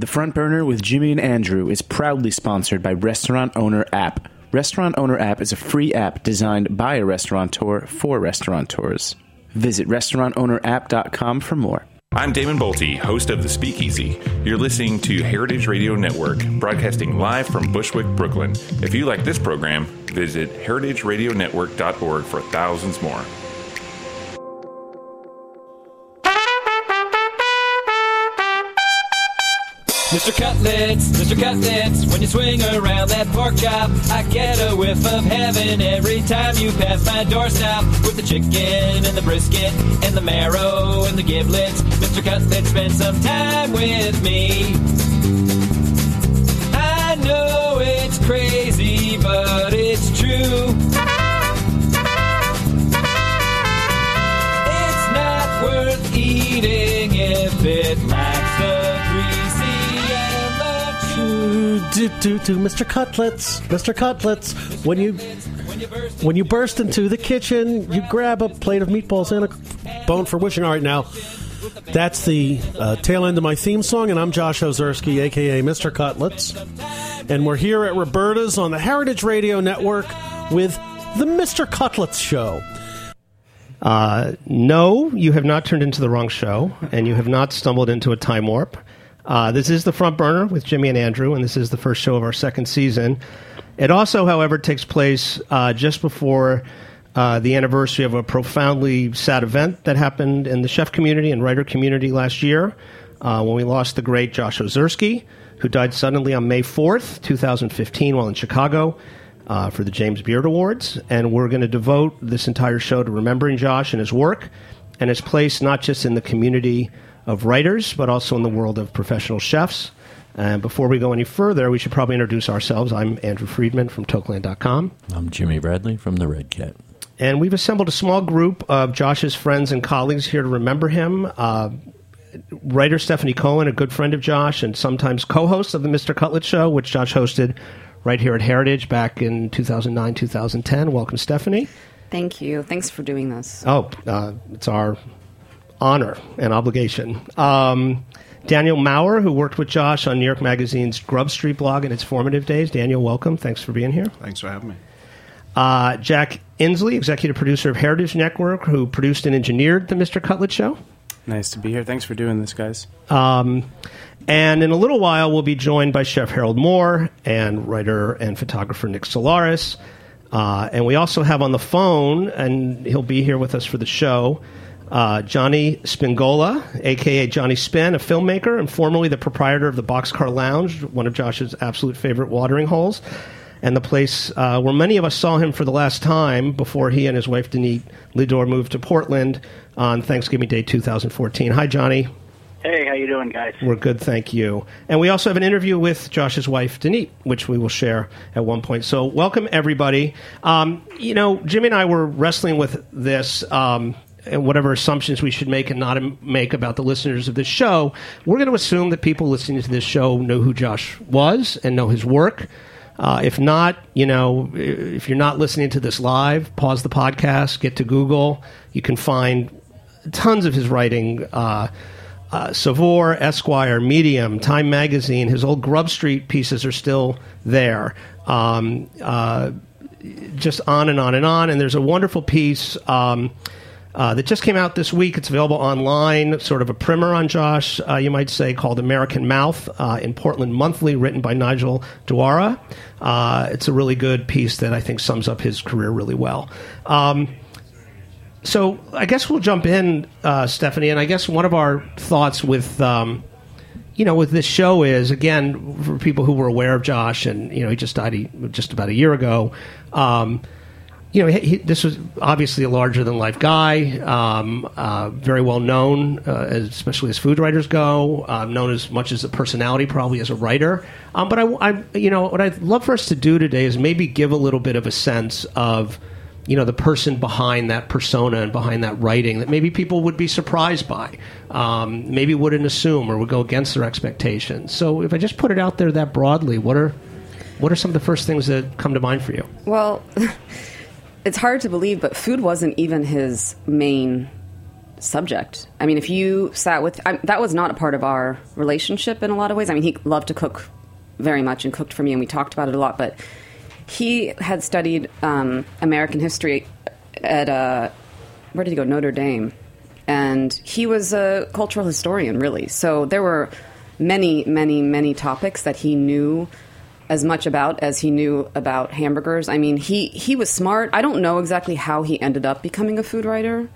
The Front Burner with Jimmy and Andrew is proudly sponsored by Restaurant Owner App. Restaurant Owner App is a free app designed by a restaurateur for restaurateurs. Visit restaurantowner.app.com for more. I'm Damon Boelte, host of The Speakeasy. You're listening to Heritage Radio Network, broadcasting live from Bushwick, Brooklyn. If you like this program, visit heritageradionetwork.org for thousands more. Mr. Cutlets, Mr. Cutlets, when you swing around that pork chop, I get a whiff of heaven every time you pass my doorstop with the chicken and the brisket and the marrow and the giblets. Mr. Cutlets, spend some time with me. I know it's crazy, but it's true. It's not worth eating if it lacks the do, do, do, Mr. Cutlets, Mr. Cutlets. When you when you burst into the kitchen, you grab a plate of meatballs and a bone for wishing. All right, now that's the uh, tail end of my theme song, and I'm Josh Ozersky, aka Mr. Cutlets, and we're here at Roberta's on the Heritage Radio Network with the Mr. Cutlets Show. Uh, no, you have not turned into the wrong show, and you have not stumbled into a time warp. Uh, this is the front burner with Jimmy and Andrew, and this is the first show of our second season. It also, however, takes place uh, just before uh, the anniversary of a profoundly sad event that happened in the chef community and writer community last year uh, when we lost the great Josh Ozersky, who died suddenly on May 4th, 2015, while in Chicago. Uh, for the James Beard Awards, and we're going to devote this entire show to remembering Josh and his work and his place not just in the community of writers, but also in the world of professional chefs. And before we go any further, we should probably introduce ourselves. I'm Andrew Friedman from Toqueland.com. I'm Jimmy Bradley from The Red Cat. And we've assembled a small group of Josh's friends and colleagues here to remember him. Uh, writer Stefanie Cohen, a good friend of Josh, and sometimes co host of the Mr. Cutlet Show, which Josh hosted right here at Heritage back in 2009, 2010. Welcome, Stefanie. Thank you. Thanks for doing this. Oh, uh, it's our honor and obligation. Um, Daniel Maurer, who worked with Josh on New York Magazine's Grub Street blog in its formative days. Daniel, welcome. Thanks for being here. Thanks for having me. Uh, Jack Inslee, executive producer of Heritage Network, who produced and engineered the Mr. Cutlet Show. Nice to be here. Thanks for doing this, guys. Um, and in a little while, we'll be joined by Chef Harold Moore and writer and photographer Nick Solares. Uh, and we also have on the phone, and he'll be here with us for the show, uh, Johnny Spingola, aka Johnny Spin, a filmmaker and formerly the proprietor of the Boxcar Lounge, one of Josh's absolute favorite watering holes, and the place uh, where many of us saw him for the last time before he and his wife Danit Lidor moved to Portland on Thanksgiving Day 2014. Hi, Johnny. Hey, how you doing, guys? We're good, thank you. And we also have an interview with Josh's wife, Danit, which we will share at one point. So, welcome everybody. Um, you know, Jimmy and I were wrestling with this. Um, whatever assumptions we should make and not make about the listeners of this show, we're going to assume that people listening to this show know who Josh was and know his work. Uh, if not, you know, if you're not listening to this live, pause the podcast, get to Google. You can find tons of his writing. Uh, uh, Saveur, Esquire, Medium, Time Magazine, his old Grub Street pieces are still there. Um, uh, just on and on and on. And there's a wonderful piece um, uh, that just came out this week. It's available online, sort of a primer on Josh, uh, you might say, called American Mouth uh, in Portland Monthly, written by Nigel Dwara. Uh, it's a really good piece that I think sums up his career really well. Um, so I guess we'll jump in, uh, Stefanie, and I guess one of our thoughts with. Um, you know, with this show is again for people who were aware of Josh, and you know, he just died he, just about a year ago. Um, you know, he, this was obviously a larger than life guy, um, uh, very well known, uh, especially as food writers go, uh, known as much as a personality, probably as a writer. Um, but I, I, you know, what I'd love for us to do today is maybe give a little bit of a sense of you know the person behind that persona and behind that writing that maybe people would be surprised by um, maybe wouldn't assume or would go against their expectations so if i just put it out there that broadly what are what are some of the first things that come to mind for you Well, it's hard to believe, but food wasn't even his main subject. I mean, if you sat with I, that was not a part of our relationship in a lot of ways. I mean, he loved to cook very much and cooked for me, and we talked about it a lot. But he had studied um, American history at uh, where did he go? Notre Dame, and he was a cultural historian, really. So there were many, many, many topics that he knew as much about as he knew about hamburgers. I mean, he he was smart. I don't know exactly how he ended up becoming a food writer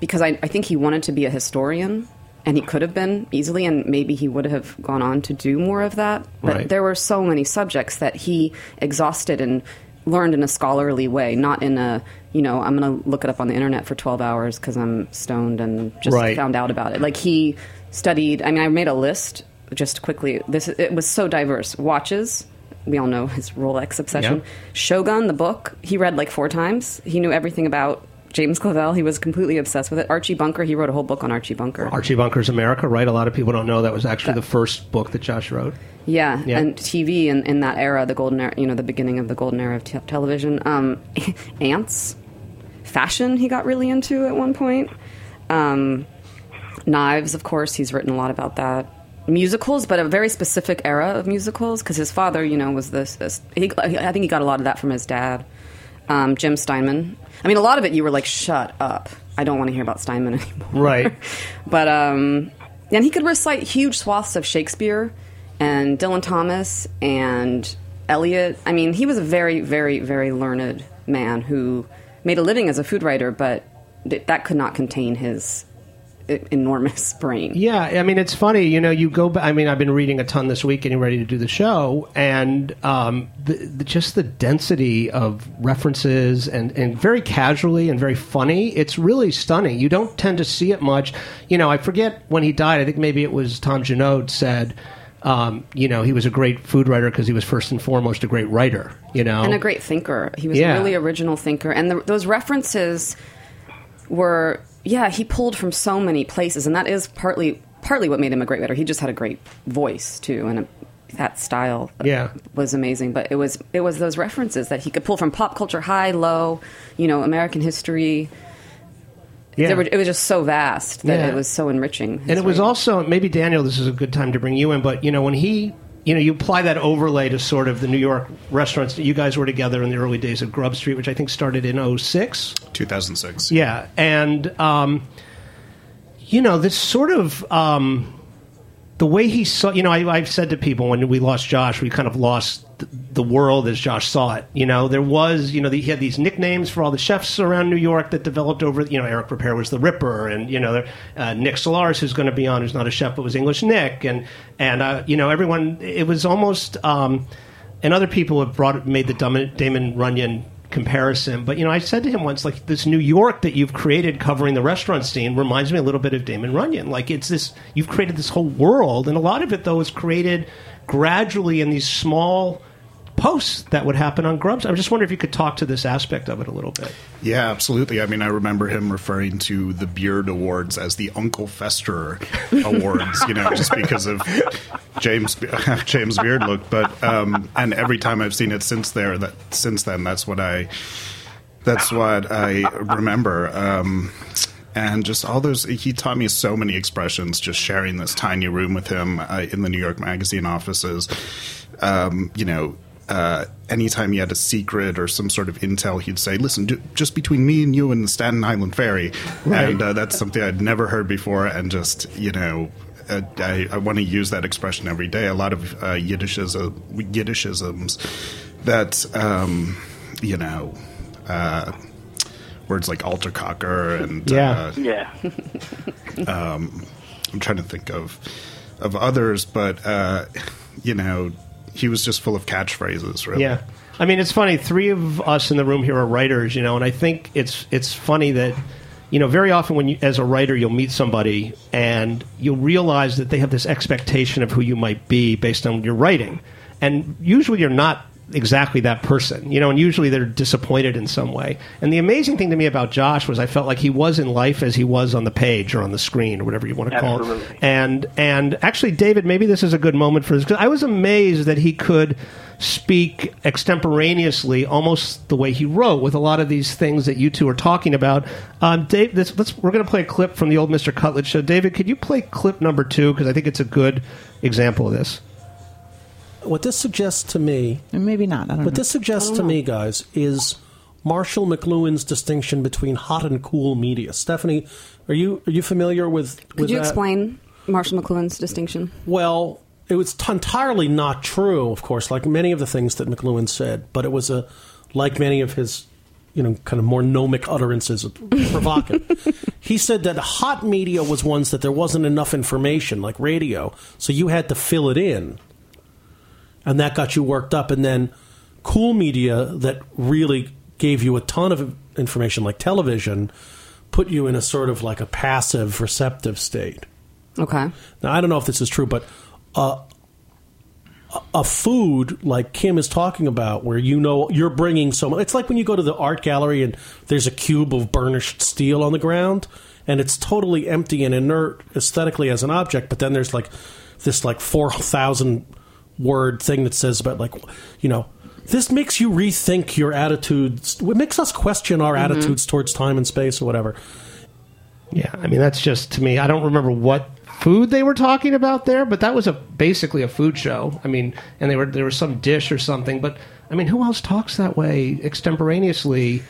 because I, I think he wanted to be a historian and he could have been easily and maybe he would have gone on to do more of that but Right. there were so many subjects that he exhausted and learned in a scholarly way not in a you know i'm going to look it up on the internet for 12 hours because i'm stoned and just Right. found out about it like he studied i mean i made a list just quickly this it was so diverse watches we all know his rolex obsession shogun the book he read like four times he knew everything about James Clavell, he was completely obsessed with it. Archie Bunker, he wrote a whole book on Archie Bunker. Archie Bunker's America, right? A lot of people don't know that was actually the first book that Josh wrote. Yeah, Yeah. and TV in, in that era, the golden era, you know, the beginning of the golden era of te- television. Um, ants, fashion, he got really into at one point. Um, knives, of course, he's written a lot about that. Musicals, but a very specific era of musicals because his father, you know, was this. this he, I think he got a lot of that from his dad, um, Jim Steinman. I mean, a lot of it you were like, "Shut up! I don't want to hear about Steinman anymore." Right. But um, and he could recite huge swaths of Shakespeare and Dylan Thomas and Eliot. I mean, he was a very, very, very learned man who made a living as a food writer, but that could not contain his enormous brain. Yeah, I mean, it's funny. You know, you go. I mean, I've been reading a ton this week, getting ready to do the show, and um, the, the, just the density of references and and very casually and very funny. It's really stunning. You don't tend to see it much. You know, I forget when he died. I think maybe it was Tom Janot said. Um, you know, he was a great food writer because he was first and foremost a great writer. You know, And a great thinker. He was Yeah. a really original thinker. And the, those references were, yeah, he pulled from so many places, and that is partly partly what made him a great writer. He just had a great voice too, and a, that style Yeah. was amazing. But it was it was those references that he could pull from pop culture, high, low, you know, American history. Yeah. Were, it was just so vast that Yeah. it was so enriching. And it was also maybe Daniel. This is a good time to bring you in, but you know when he, you know, you apply that overlay to sort of the New York restaurants that you guys were together in the early days of Grub Street, which I think started in 06. 2006. Yeah, and um, you know this sort of um, the way he saw. You know, I, I've said to people when we lost Josh, we kind of lost th- the world as Josh saw it. You know, there was you know he had these nicknames for all the chefs around New York that developed over. You know, Eric Ripert was the Ripper, and you know uh, Nick Solares, who's going to be on, who's not a chef but was English Nick, and and uh, you know everyone. It was almost. Um, and other people have brought made the Damon Runyon comparison. But you know, I said to him once, like this New York that you've created covering the restaurant scene reminds me a little bit of Damon Runyon. Like it's this you've created this whole world, and a lot of it though is created gradually in these small posts that would happen on Grubs. I'm just wondering if you could talk to this aspect of it a little bit. Yeah, absolutely. I mean, I remember him referring to the Beard Awards as the Uncle Fester Awards, you know, just because of James James Beard look. But um, and every time I've seen it since there, that since then, that's what I that's what I remember. Um, and just all those, he taught me so many expressions just sharing this tiny room with him uh, in the New York Magazine offices. Um, you know, uh, anytime he had a secret or some sort of intel, he'd say, "Listen, ju- just between me and you and the Staten Island Ferry," Right. and uh, that's something I'd never heard before. And just you know, uh, I, I want to use that expression every day. A lot of uh, Yiddishes, uh, Yiddishisms that um, you know. Uh, Words like altercocker and Yeah. uh, Yeah. um, I'm trying to think of of others, but uh, you know, he was just full of catchphrases. Really, Yeah. I mean, it's funny. Three of us in the room here are writers, you know, and I think it's it's funny that you know very often when you as a writer you'll meet somebody and you'll realize that they have this expectation of who you might be based on your writing, and usually you're not exactly that person, you know, and usually they're disappointed in some way. And the amazing thing to me about Josh was I felt like he was in life as he was on the page or on the screen or whatever you want to call it. And and actually, David, maybe this is a good moment for this because I was amazed that he could speak extemporaneously, almost the way he wrote, with a lot of these things that you two are talking about. Um, Dave, this, let's we're going to play a clip from the old Mr. Cutlet show. David, could you play clip number two because I think it's a good example of this. What this suggests to me, And maybe not. I don't what know. this suggests to me, guys, is Marshall McLuhan's distinction between hot and cool media. Stefanie, are you are you familiar with? Could with you that? explain Marshall McLuhan's distinction? Well, it was t- entirely not true, of course, like many of the things that McLuhan said, but it was a like many of his, you know, kind of more gnomic utterances, provocative. he said that hot media was ones that there wasn't enough information, like radio, so you had to fill it in, and that got you worked up, and then cool media that really gave you a ton of information, like television, put you in a sort of like a passive, receptive state. Okay. Now I don't know if this is true, but uh, a- a food like Kim is talking about, where you know you're bringing so much. It's like when you go to the art gallery and there's a cube of burnished steel on the ground, and it's totally empty and inert aesthetically as an object, but then there's like this like four thousand word thing that says about like you know. This makes you rethink your attitudes. It makes us question our mm-hmm. attitudes towards time and space or whatever. Yeah, I mean that's just to me. I don't remember what food they were talking about there, but that was a basically a food show. I mean, and they were there was some dish or something. But I mean, who else talks that way extemporaneously?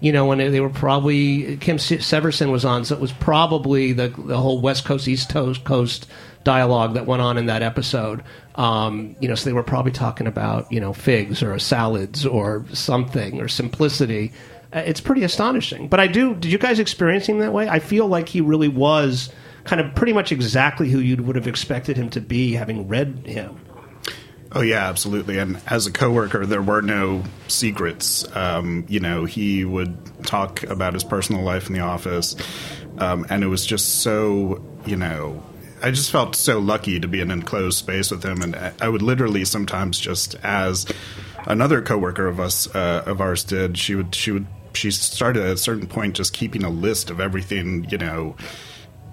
You know, when they, they were probably Kim Se- Severson was on, so it was probably the the whole West Coast East Coast Coast dialogue that went on in that episode. Um, you know, so they were probably talking about you know figs or salads or something or simplicity. Uh, It's pretty astonishing. But I do. Did you guys experience him that way? I feel like he really was kind of pretty much exactly who you would have expected him to be, having read him. Oh yeah, absolutely. And as a coworker, there were no secrets. Um, you know, he would talk about his personal life in the office, um, and it was just so you know. I just felt so lucky to be in an enclosed space with him, and I- would literally sometimes just as another coworker of us uh, of ours did. She would she would she started at a certain point just keeping a list of everything you know.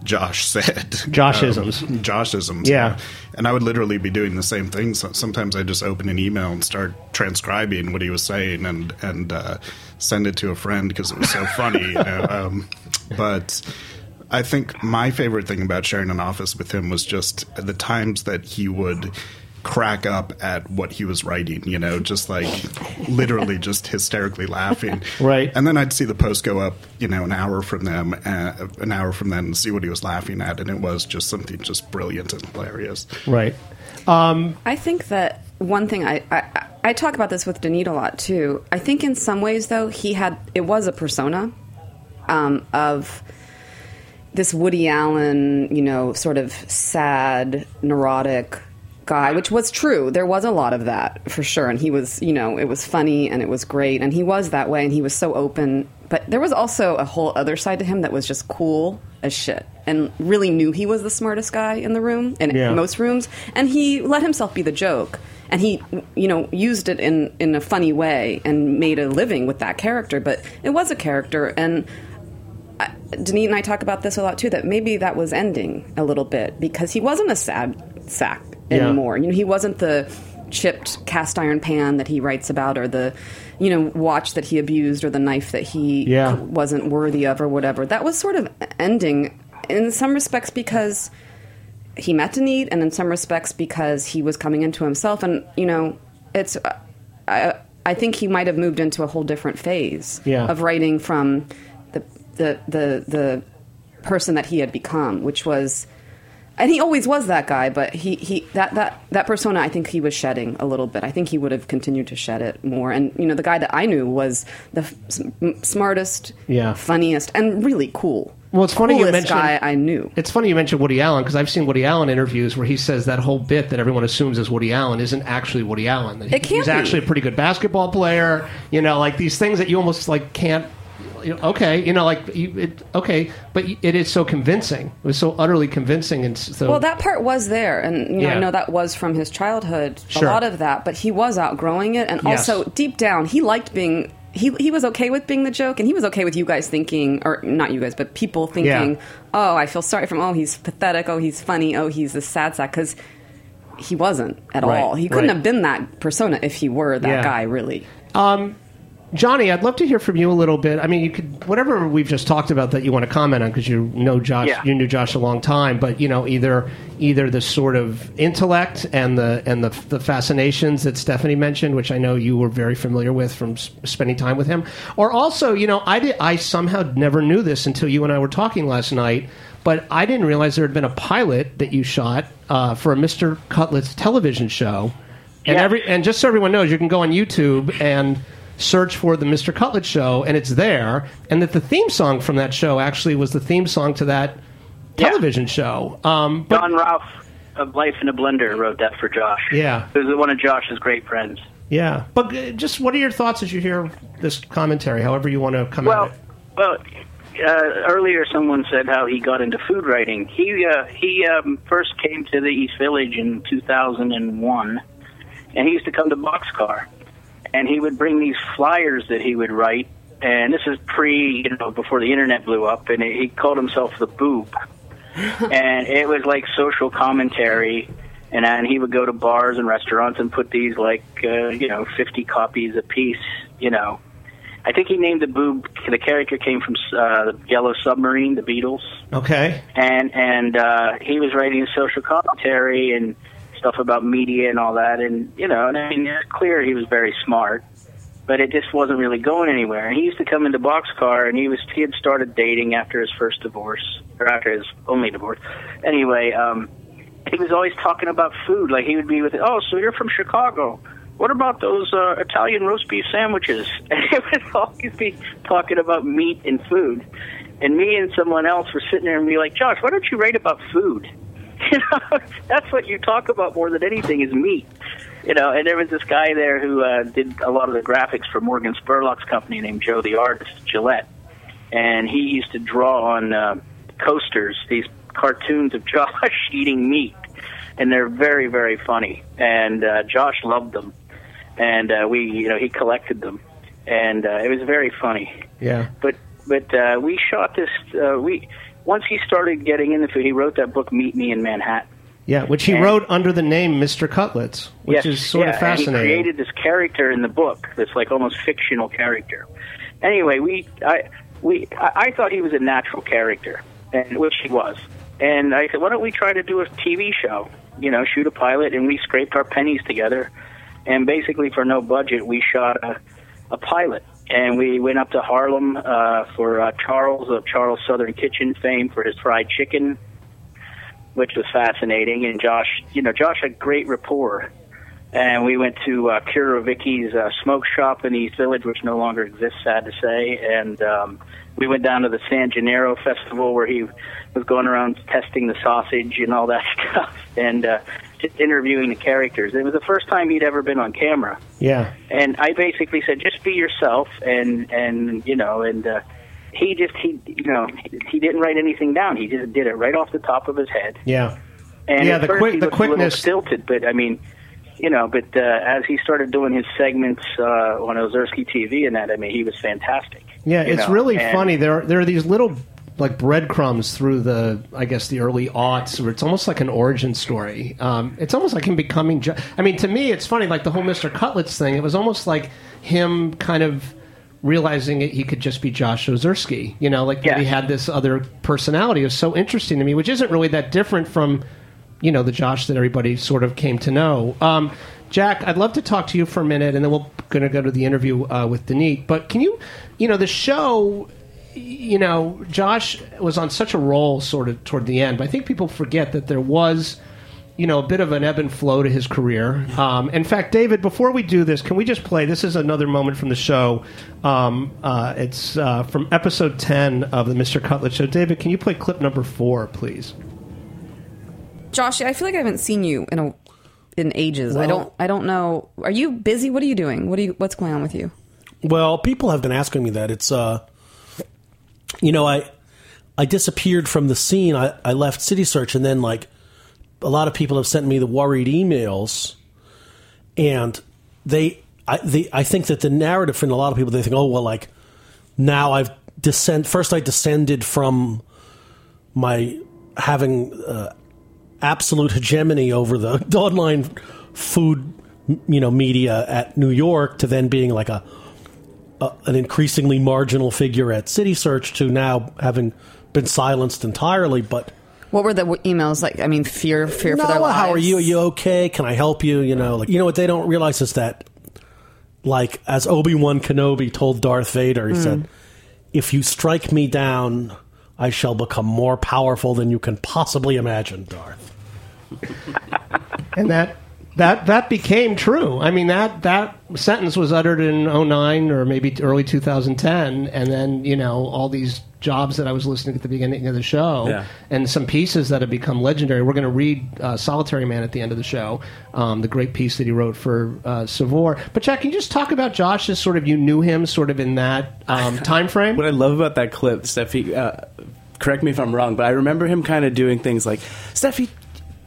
Josh said Joshisms. Um, Joshisms. Yeah. And I would literally be doing the same thing. So sometimes I just open an email and start transcribing what he was saying and and uh, send it to a friend because it was so funny. You know? um, but I think my favorite thing about sharing an office with him was just the times that he would crack up at what he was writing. You know, just like literally just hysterically laughing. Right. And then I'd see the post go up. You know, an hour from them, uh, an hour from then, and see what he was laughing at, and it was just something just brilliant and hilarious. Right. Um, I think that one thing I, I I talk about this with Danit a lot too. I think in some ways though he had it was a persona um, of this Woody Allen, you know, sort of sad, neurotic guy, which was true. There was a lot of that for sure, and he was, you know, it was funny and it was great, and he was that way, and he was so open. But there was also a whole other side to him that was just cool as shit, and really knew he was the smartest guy in the room, in Yeah. most rooms, and he let himself be the joke. And he, you know, used it in, in a funny way and made a living with that character. But it was a character, and Danit and I talk about this a lot too. That maybe that was ending a little bit because he wasn't a sad sack Yeah. anymore. You know, he wasn't the chipped cast iron pan that he writes about, or the you know watch that he abused, or the knife that he Yeah. wasn't worthy of, or whatever. That was sort of ending in some respects because he met Danit, and in some respects because he was coming into himself. And you know, it's I I think he might have moved into a whole different phase Yeah. of writing from the the the person that he had become, which was. And he always was that guy, but he, he that, that that persona I think he was shedding a little bit. I think he would have continued to shed it more. And you know, the guy that I knew was the f- smartest, Yeah. funniest, and really cool. Well, it's funny you mentioned- guy I knew. It's funny you mentioned Woody Allen because I've seen Woody Allen interviews where he says that whole bit that everyone assumes is Woody Allen isn't actually Woody Allen. That he- It can't he's actually a pretty good basketball player. You know, like these things that you almost like can't okay, you know, like you, it, okay, but it is so convincing. It was so utterly convincing, and so Well, that part was there, and you know, Yeah. I know that was from his childhood. Sure. A lot of that, but he was outgrowing it, and Yes. also deep down, he liked being. He he was okay with being the joke, and he was okay with you guys thinking, or not you guys, but people thinking, Yeah. "Oh, I feel sorry for him. Oh, he's pathetic. Oh, he's funny. Oh, he's a sad sack." Because he wasn't at Right, all. He couldn't right. have been that persona if he were that Yeah. guy, really. Um, Johnny, I'd love to hear from you a little bit. I mean, you could whatever we've just talked about that you want to comment on because you know Josh, Yeah. you knew Josh a long time. But you know, either either the sort of intellect and the and the the fascinations that Stefanie mentioned, which I know you were very familiar with from spending time with him, or also, you know, I did I somehow never knew this until you and I were talking last night. But I didn't realize there had been a pilot that you shot uh, for a Mr. Cutlet's television show. And Yeah. every and just so everyone knows, you can go on YouTube and search for the Mr. Cutlet show, and it's there. And that the theme song from that show actually was the theme song to that television show. Um, but Don Rauf of Life in a Blender wrote that for Josh. Yeah. Who's one of Josh's great friends. yeah, but uh, just what are your thoughts as you hear this commentary? However you want to come Well, at it. well, uh, earlier someone said how he got into food writing. He uh, he um, first came to the East Village in 2001, and he used to come to Boxcar, and he would bring these flyers that he would write. And this is pre, you know, before the internet blew up, and he called himself the Boob, and it was like social commentary. And then he would go to bars and restaurants and put these like, uh, you know, 50 copies a piece, you know, I think he named the boob. The character came from uh, the Yellow Submarine, the Beatles, Okay. and and uh, he was writing social commentary and stuff about media and all that. And you know, and I mean, it's clear he was very smart, but it just wasn't really going anywhere. And he used to come into Boxcar, and he was he had started dating after his first divorce or after his only divorce. Anyway, um, he was always talking about food. Like he would be with, oh, so you're from Chicago. What about those uh, Italian roast beef sandwiches? And he would always be talking about meat and food. And me and someone else were sitting there and be like, Josh, why don't you write about food? You know, that's what you talk about more than anything is meat. You know, and there was this guy there who uh, did a lot of the graphics for Morgan Spurlock's company named Joe the Artist, Gillette. And he used to draw on uh, coasters these cartoons of Josh eating meat. And they're very, very funny. And uh, Josh loved them. And uh, we, you know, he collected them. And uh, it was very funny Yeah. but but uh, we shot this. Uh, we once he started getting into food, he wrote that book "Meat Me in Manhattan." Yeah, which he And- wrote under the name Mr. Cutlets, which Yes, is sort yeah, of fascinating. And he created this character in the book that's like almost fictional character. Anyway, we I we I, I thought he was a natural character, and which he was. And I said, why don't we try to do a TV show? You know, shoot a pilot, and we scraped our pennies together, and basically for no budget, we shot a a pilot. And we went up to Harlem uh, for uh, Charles of Charles Southern Kitchen fame for his fried chicken, which was fascinating. And Josh, you know, Josh had great rapport. And we went to uh, Kurowycky's uh, smoke shop in East Village, which no longer exists, sad to say. And um, we went down to the San Gennaro Festival where he was going around testing the sausage and all that stuff and uh, just interviewing the characters. It was the first time he'd ever been on camera yeah. and I basically said, just be yourself, and and you know, and uh, he just he you know he, didn't write anything down. He just did it right off the top of his head. Yeah. And Yeah, at the first quick- he the quickness- stilted, but I mean, you know, but uh, as he started doing his segments uh, on Ozersky TV and that, I mean, he was fantastic. Yeah, it's know, really and- funny. There, there are these little like breadcrumbs through the, I guess, the early aughts, where it's almost like an origin story. Um, it's almost like him becoming. Jo- I mean, to me, it's funny. Like the whole Mister Cutlets thing. It was almost like him kind of realizing it, he could just be Josh Ozersky. You know, like that he had this other personality. It was so interesting to me, which isn't really that different from, you know, the Josh that everybody sort of came to know. Um, Jack, I'd love to talk to you for a minute, and then we're going to go to the interview uh, with Danit. But can you, you know, the show, you know, Josh was on such a roll sort of toward the end, but I think people forget that there was, you know, a bit of an ebb and flow to his career. Um, in fact, David, before we do this, can we just play? This is another moment from the show. Um, uh, it's uh, from episode 10 of the Mr. Cutlet Show. David, can you play clip number four, please? Josh, I feel like I haven't seen you in a in ages. I don't. I don't know. Are you busy? What are you doing? What are you? What's going on with you? Well, people have been asking me that. It's uh, you know, I I disappeared from the scene. I, I left City Search, and then like a lot of people have sent me the worried emails, and they I they, I think that the narrative for a lot of people they think, oh well, like now I've descend. First, I descended from my having uh, absolute hegemony over the online food, you know, media at New York to then being like a, a an increasingly marginal figure at City Search to now having been silenced entirely. But What were the emails like? I mean, fear, fear for their lives. how are you? Are you okay? Can I help you? You know, like you know what they don't realize is that, like as Obi Wan Kenobi told Darth Vader, he Mm. said, "If you strike me down, I shall become more powerful than you can possibly imagine." Darth. and that that that became true. I mean that that sentence was uttered in 09 or maybe early 2010 and then, you know, all these jobs that I was listening at the beginning of the show Yeah. and some pieces that have become legendary. We're going to read uh, Solitary Man at the end of the show, um, the great piece that he wrote for uh, Saveur. But Jack, can you just talk about Josh as sort of you knew him sort of in that um, time frame? What I love about that clip, Steffi, uh, correct me if I'm wrong, but I remember him kind of doing things like, Steffi,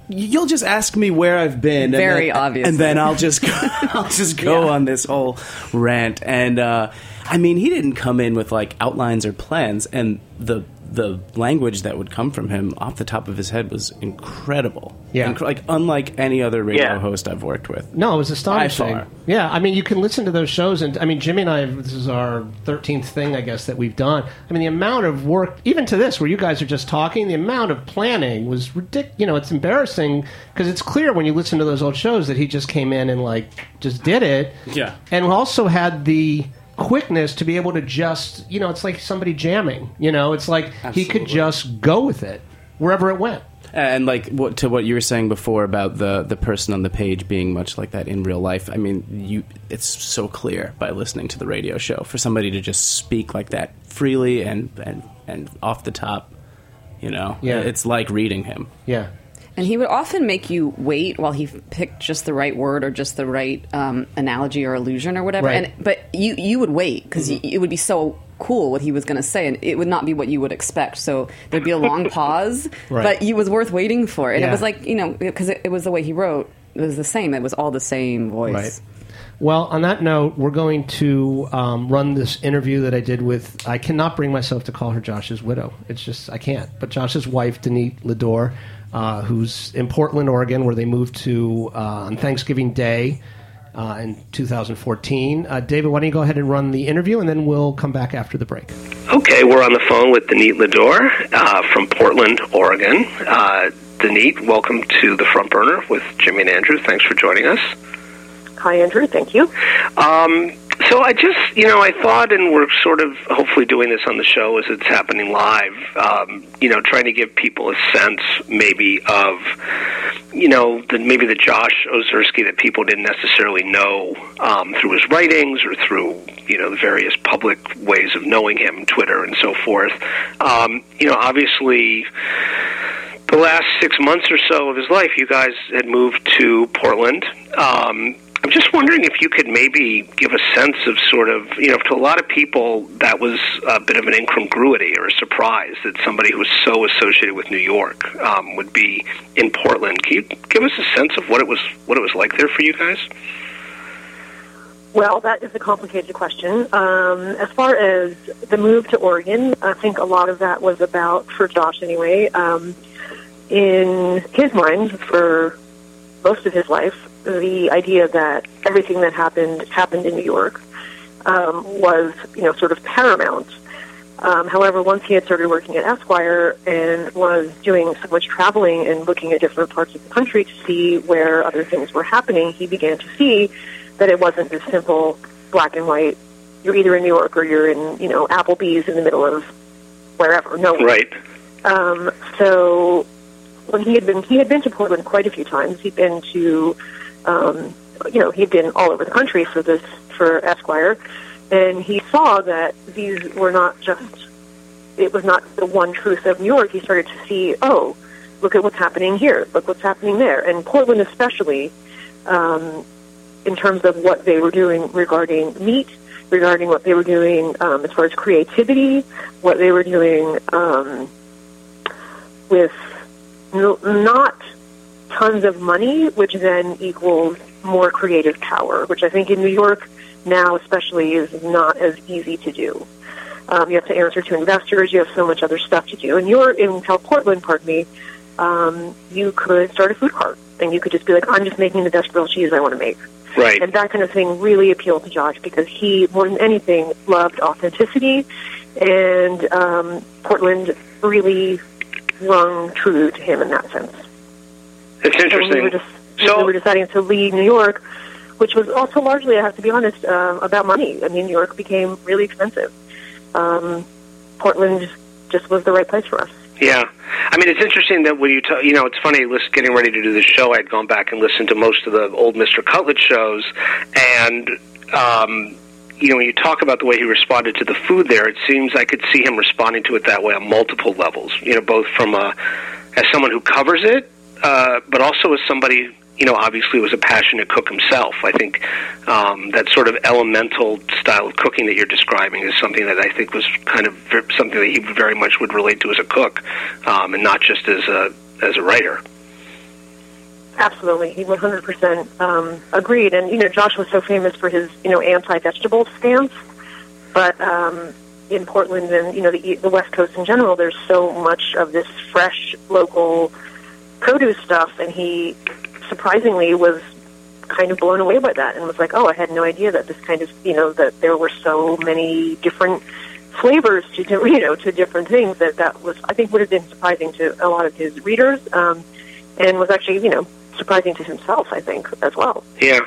you'll just ask me where I've been, and Very then, obviously. and then I'll just go, I'll just go Yeah. on this whole rant. And uh, I mean, he didn't come in with like outlines or plans, and the the language that would come from him off the top of his head was incredible. Yeah. Inc- like unlike any other radio Yeah. host I've worked with. No, it was astonishing. Yeah, I mean, you can listen to those shows, and I mean, Jimmy and I. This is our thirteenth thing, I guess, that we've done. I mean, the amount of work, even to this, where you guys are just talking, the amount of planning was ridiculous. You know, it's embarrassing because it's clear when you listen to those old shows that he just came in and like just did it. Yeah. and we also had the quickness to be able to just, you know, it's like somebody jamming. You know, it's like he could just go with it wherever it went. And like what, to what you were saying before about the the person on the page being much like that in real life. I mean, you it's so clear by listening to the radio show for somebody to just speak like that freely and and and off the top. You know, Yeah. it's like reading him. Yeah. And he would often make you wait while he picked just the right word or just the right um, analogy or illusion or whatever. Right. And but you you would wait because it would be so cool what he was going to say, and it would not be what you would expect. So there'd be a long pause, Right. but it was worth waiting for. And Yeah. it was like you know because it, it was the way he wrote. It was the same. It was all the same voice. Right. Well, on that note, we're going to um, run this interview that I did with. I cannot bring myself to call her Josh's widow. It's just I can't. But Josh's wife, Danit Lidor, uh, who's in Portland, Oregon, where they moved to uh, on Thanksgiving Day uh, in 2014. Uh, David, why don't you go ahead and run the interview, and then we'll come back after the break. Okay, we're on the phone with Danit Lidor uh, from Portland, Oregon. Uh, Danit, welcome to the Front Burner with Jimmy and Andrew. Thanks for joining us. Hi, Andrew. Thank you. Um, so I just, you know, I thought, and we're sort of hopefully doing this on the show as it's happening live, um, you know, trying to give people a sense maybe of, you know, the, maybe the Josh Ozersky that people didn't necessarily know um, through his writings or through, you know, the various public ways of knowing him, Twitter and so forth. Um, you know, obviously the last six months or so of his life, you guys had moved to Portland. Um, I'm just wondering if you could maybe give a sense of sort of, you know, to a lot of people, that was a bit of an incongruity or a surprise that somebody who was so associated with New York um, would be in Portland. Can you give us a sense of what it was, what it was like there for you guys? Well, that is a complicated question. Um, as far as the move to Oregon, I think a lot of that was about, for Josh anyway, um, in his mind, for most of his life, the idea that everything that happened happened in New York um, was, you know, sort of paramount. Um, however, once he had started working at Esquire and was doing so much traveling and looking at different parts of the country to see where other things were happening, he began to see that it wasn't this simple black and white. You're either in New York or you're in, you know, Applebee's in the middle of wherever. No, Right. um, so when he had been, he had been to Portland quite a few times. He'd been to, um, you know, he'd been all over the country for this for Esquire, and he saw that these were not just. It was not the one truth of New York. He started to see, oh, look at what's happening here. Look what's happening there, and Portland especially. Um, in terms of what they were doing regarding meat, regarding what they were doing um, as far as creativity, what they were doing um, with not tons of money, which then equals more creative power, which I think in New York now especially is not as easy to do. Um, you have to answer to investors. You have so much other stuff to do. And you're in Cal Portland, pardon me. Um, you could start a food cart, and you could just be like, "I'm just making the best grilled cheese I want to make." Right. And that kind of thing really appealed to Josh because he, more than anything, loved authenticity, and um, Portland really rung true to him in that sense. It's So we interesting. were, just, when we were deciding to leave New York, which was also largely, I have to be honest, uh, about money. I mean, New York became really expensive. Um, Portland just was the right place for us. Yeah, I mean it's interesting that when you t- you know it's funny. Listen, getting ready to do this show, I'd gone back and listened to most of the old Mr. Cutlet shows, and um, you know when you talk about the way he responded to the food there, it seems I could see him responding to it that way on multiple levels. You know, both from a as someone who covers it, uh, but also as somebody you know obviously was a passionate cook himself. I think um, that sort of elemental style of cooking that you're describing is something that I think was kind of something that he very much would relate to as a cook, um, and not just as a as a writer. Absolutely, he 100% um, agreed. And you know, Josh was so famous for his you know anti-vegetable stance, but um, in Portland and you know the the West Coast in general, there's so much of this fresh local produce stuff, and he surprisingly was kind of blown away by that and was like, "Oh, I had no idea that this kind of you know that there were so many different." flavors to you know to different things that that was I think would have been surprising to a lot of his readers um, and was actually you know surprising to himself I think as well. Yeah,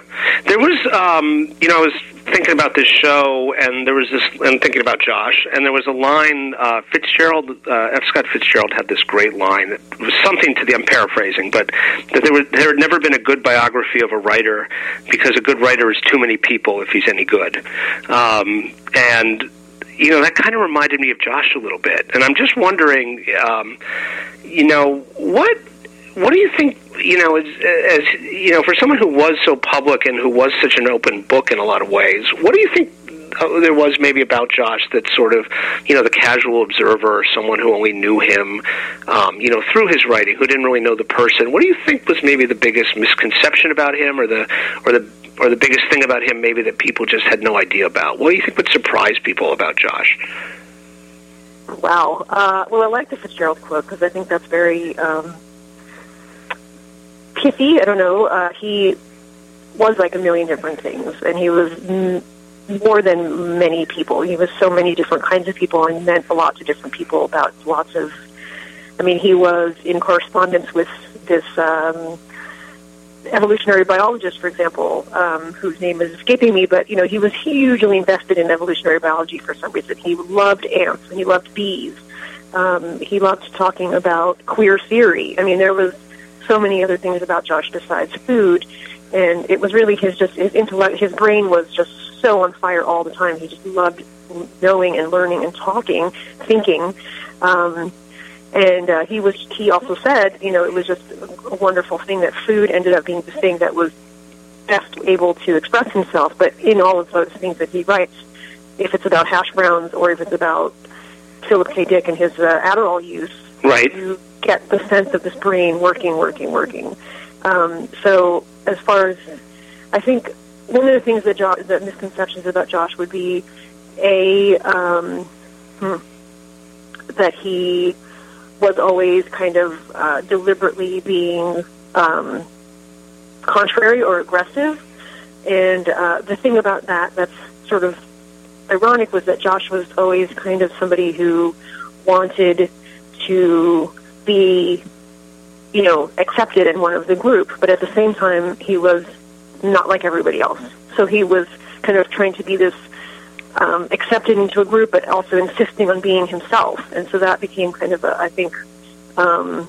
there was, um, you know, I was thinking about this show, and there was this, and thinking about Josh, and there was a line. Uh, Fitzgerald, uh, F. Scott Fitzgerald, had this great line that was something to the. I'm paraphrasing, but that there was there had never been a good biography of a writer because a good writer is too many people if he's any good, um, and you know that kind of reminded me of Josh a little bit, and I'm just wondering, um, you know, what what do you think? You know, as, as you know, for someone who was so public and who was such an open book in a lot of ways, what do you think uh, there was maybe about Josh that sort of, you know, the casual observer, someone who only knew him, um, you know, through his writing, who didn't really know the person. What do you think was maybe the biggest misconception about him, or the, or the, or the biggest thing about him, maybe that people just had no idea about? What do you think would surprise people about Josh? Wow. Uh, well, I like the Fitzgerald quote because I think that's very um, pithy. I don't know. Uh, he was like a million different things, and he was m- more than many people. He was so many different kinds of people, and meant a lot to different people about lots of. I mean, he was in correspondence with this um, evolutionary biologist, for example, um, whose name is escaping me, but you know, he was hugely invested in evolutionary biology for some reason. He loved ants and he loved bees. Um, he loved talking about queer theory. I mean, there was so many other things about Josh besides food, and it was really his just his intellect. His brain was just so on fire all the time. He just loved knowing and learning and talking, thinking. Um, and uh, he was he also said, you know, it was just a wonderful thing that food ended up being the thing that was best able to express himself. But in all of those things that he writes, if it's about hash browns or if it's about Philip K. Dick and his uh, Adderall use, right? You get the sense of this brain working, working, working. Um, so as far as I think, one of the things that misconceptions about Josh would be a um, hmm, that he was always kind of uh, deliberately being um, contrary or aggressive. And uh, the thing about that that's sort of ironic was that Josh was always kind of somebody who wanted to be, you know, accepted in one of the group, but at the same time he was not like everybody else. So he was kind of trying to be this um, accepted into a group, but also insisting on being himself. And so that became kind of, a, I think, um,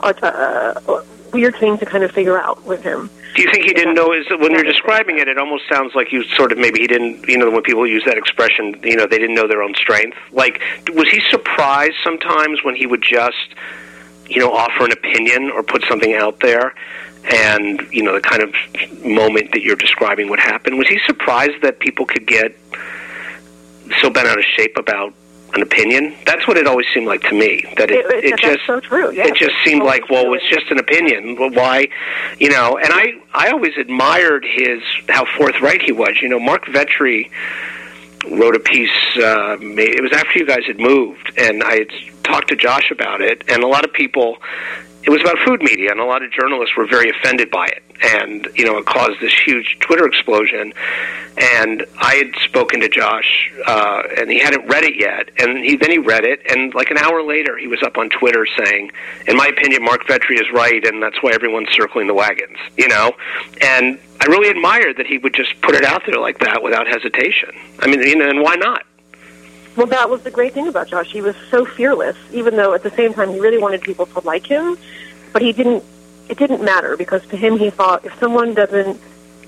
a, a, weird thing to kind of figure out with him. Do you think he didn't know? Is when you're describing it, it almost sounds like you sort of maybe he didn't. You know, when people use that expression, you know, they didn't know their own strength. Like, was he surprised sometimes when he would just, you know, offer an opinion or put something out there, and you know the kind of moment that you're describing would happen. Was he surprised that people could get so bent out of shape about an opinion? That's what it always seemed like to me. That it, It- it- just so true, yeah. it just seemed like well, true. it's just an opinion. Well, why, you know? And I I always admired his how forthright he was. You know, Mark Vetri wrote a piece. Uh, it was after you guys had moved, and I had talked to Josh about it, and a lot of people. It was about food media, and a lot of journalists were very offended by it, and you know it caused this huge Twitter explosion. And I had spoken to Josh, uh, and he hadn't read it yet, and he then he read it, and like an hour later, he was up on Twitter saying, "In my opinion, Mark Vetri is right, and that's why everyone's circling the wagons." You know, and I really admired that he would just put it out there like that without hesitation. I mean, you know, and why not? Well, that was the great thing about Josh. He was so fearless, even though at the same time he really wanted people to like him. But he didn't. It didn't matter because to him he thought if someone doesn't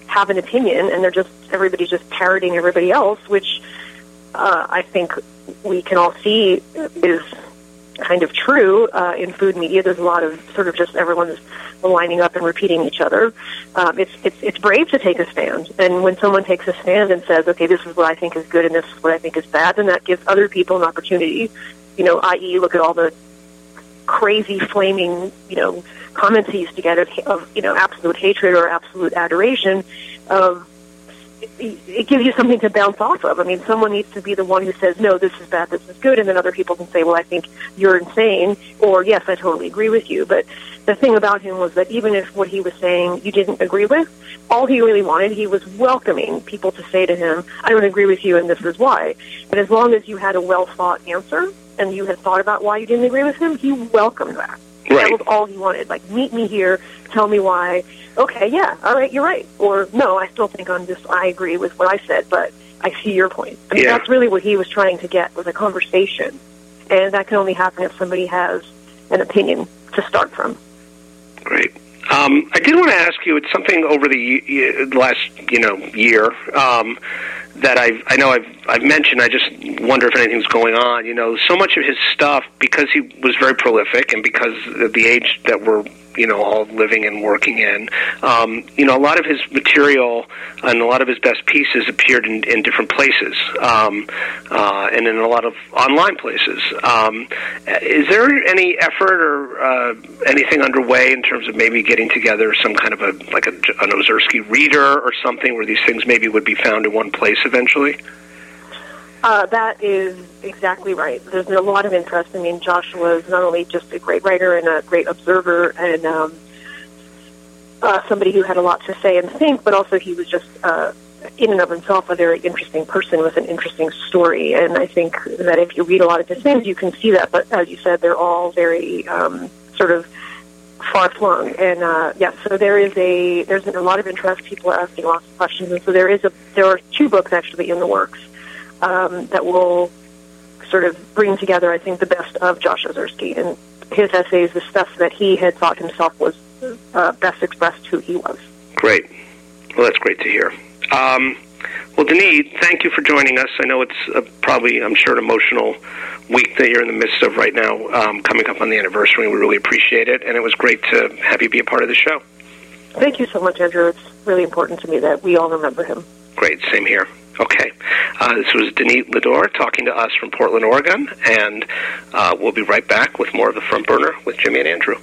have an opinion and they're just everybody's just parroting everybody else, which uh, I think we can all see is kind of true uh, in food media. There's a lot of sort of just everyone's lining up and repeating each other. Um, it's it's it's brave to take a stand, and when someone takes a stand and says, "Okay, this is what I think is good and this is what I think is bad," then that gives other people an opportunity. You know, i.e., look at all the crazy, flaming, you know, comments he used to get of, of you know absolute hatred or absolute adoration. Of it, gives you something to bounce off of. I mean, someone needs to be the one who says, "No, this is bad, this is good," and then other people can say, "Well, I think you're insane," or "Yes, I totally agree with you." But the thing about him was that even if what he was saying you didn't agree with, all he really wanted, he was welcoming people to say to him, "I don't agree with you, and this is why." But as long as you had a well thought answer and you had thought about why you didn't agree with him, he welcomed that. That was all he wanted. Like, meet me here, tell me why. Okay, yeah, all right, you're right. Or no, I still think on this. I agree with what I said, but I see your point. I mean, Yeah. that's really what he was trying to get was a conversation, and that can only happen if somebody has an opinion to start from. Great. Um, I did want to ask you. It's something over the last you know year um, that I've I know I've I've mentioned. I just wonder if anything's going on. You know, so much of his stuff because he was very prolific and because of the age that we're you know all living and working in. Um, you know, a lot of his material and a lot of his best pieces appeared in, in different places um, uh, and in a lot of online places. Um, is there any effort or uh, anything underway in terms of maybe getting together some kind of a like a, an Ozersky reader or something where these things maybe would be found in one place eventually? Uh, that is exactly right. There's a lot of interest. I mean, Josh was not only just a great writer and a great observer and um, uh, somebody who had a lot to say and think, but also he was just, uh, in and of himself, a very interesting person with an interesting story. And I think that if you read a lot of his things, you can see that. But as you said, they're all very um, sort of far flung. And uh, yes, so there is a there's been a lot of interest. People are asking lots of questions, and so there is a there are two books actually in the works um, that will sort of bring together, I think, the best of Josh Ozersky and his essays, the stuff that he had thought himself was uh, best expressed who he was. Great. Well, that's great to hear. Um, well, Danit, thank you for joining us. I know it's uh, probably, I'm sure, an emotional week that you're in the midst of right now, um, coming up on the anniversary. We really appreciate it, and it was great to have you be a part of the show. Thank you so much, Andrew. It's really important to me that we all remember him. Great, same here. Okay, uh, this was Danit Lidor talking to us from Portland, Oregon, and uh, we'll be right back with more of the front burner with Jimmy and Andrew.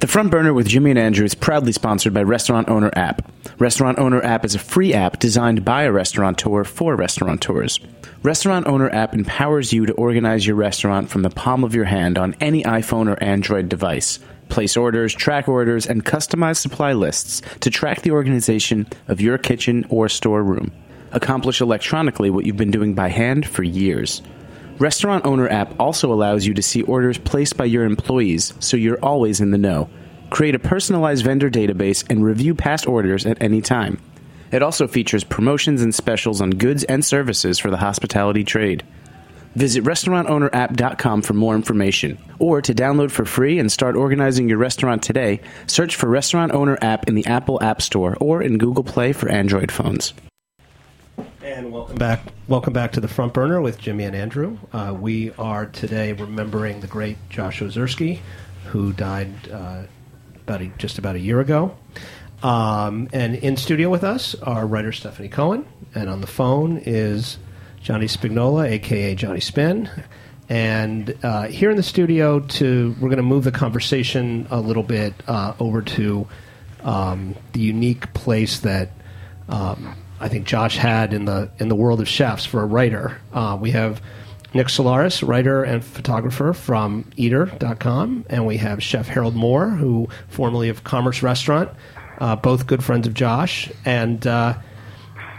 The Front Burner with Jimmy and Andrew is proudly sponsored by Restaurant Owner App. Restaurant Owner App is a free app designed by a restaurateur for restaurateurs. Restaurant Owner App empowers you to organize your restaurant from the palm of your hand on any iPhone or Android device. Place orders, track orders, and customize supply lists to track the organization of your kitchen or storeroom. Accomplish electronically what you've been doing by hand for years. Restaurant Owner app also allows you to see orders placed by your employees, so you're always in the know. Create a personalized vendor database and review past orders at any time. It also features promotions and specials on goods and services for the hospitality trade. Visit restaurantowner.app.com for more information. Or to download for free and start organizing your restaurant today, search for Restaurant Owner app in the Apple App Store or in Google Play for Android phones. And welcome back. Welcome back to the front burner with Jimmy and Andrew. Uh, we are today remembering the great Josh Ozersky, who died uh, about a, just about a year ago. Um, and in studio with us are writer Stefanie Cohen, and on the phone is Johnny Spingola, aka Johnny Spin. And uh, here in the studio, to we're going to move the conversation a little bit uh, over to um, the unique place that um, I think Josh had in the in the world of chefs for a writer. Uh, we have Nick Solares, writer and photographer from Eater.com, and we have Chef Harold Moore, who formerly of Commerce Restaurant, uh, both good friends of Josh. And uh,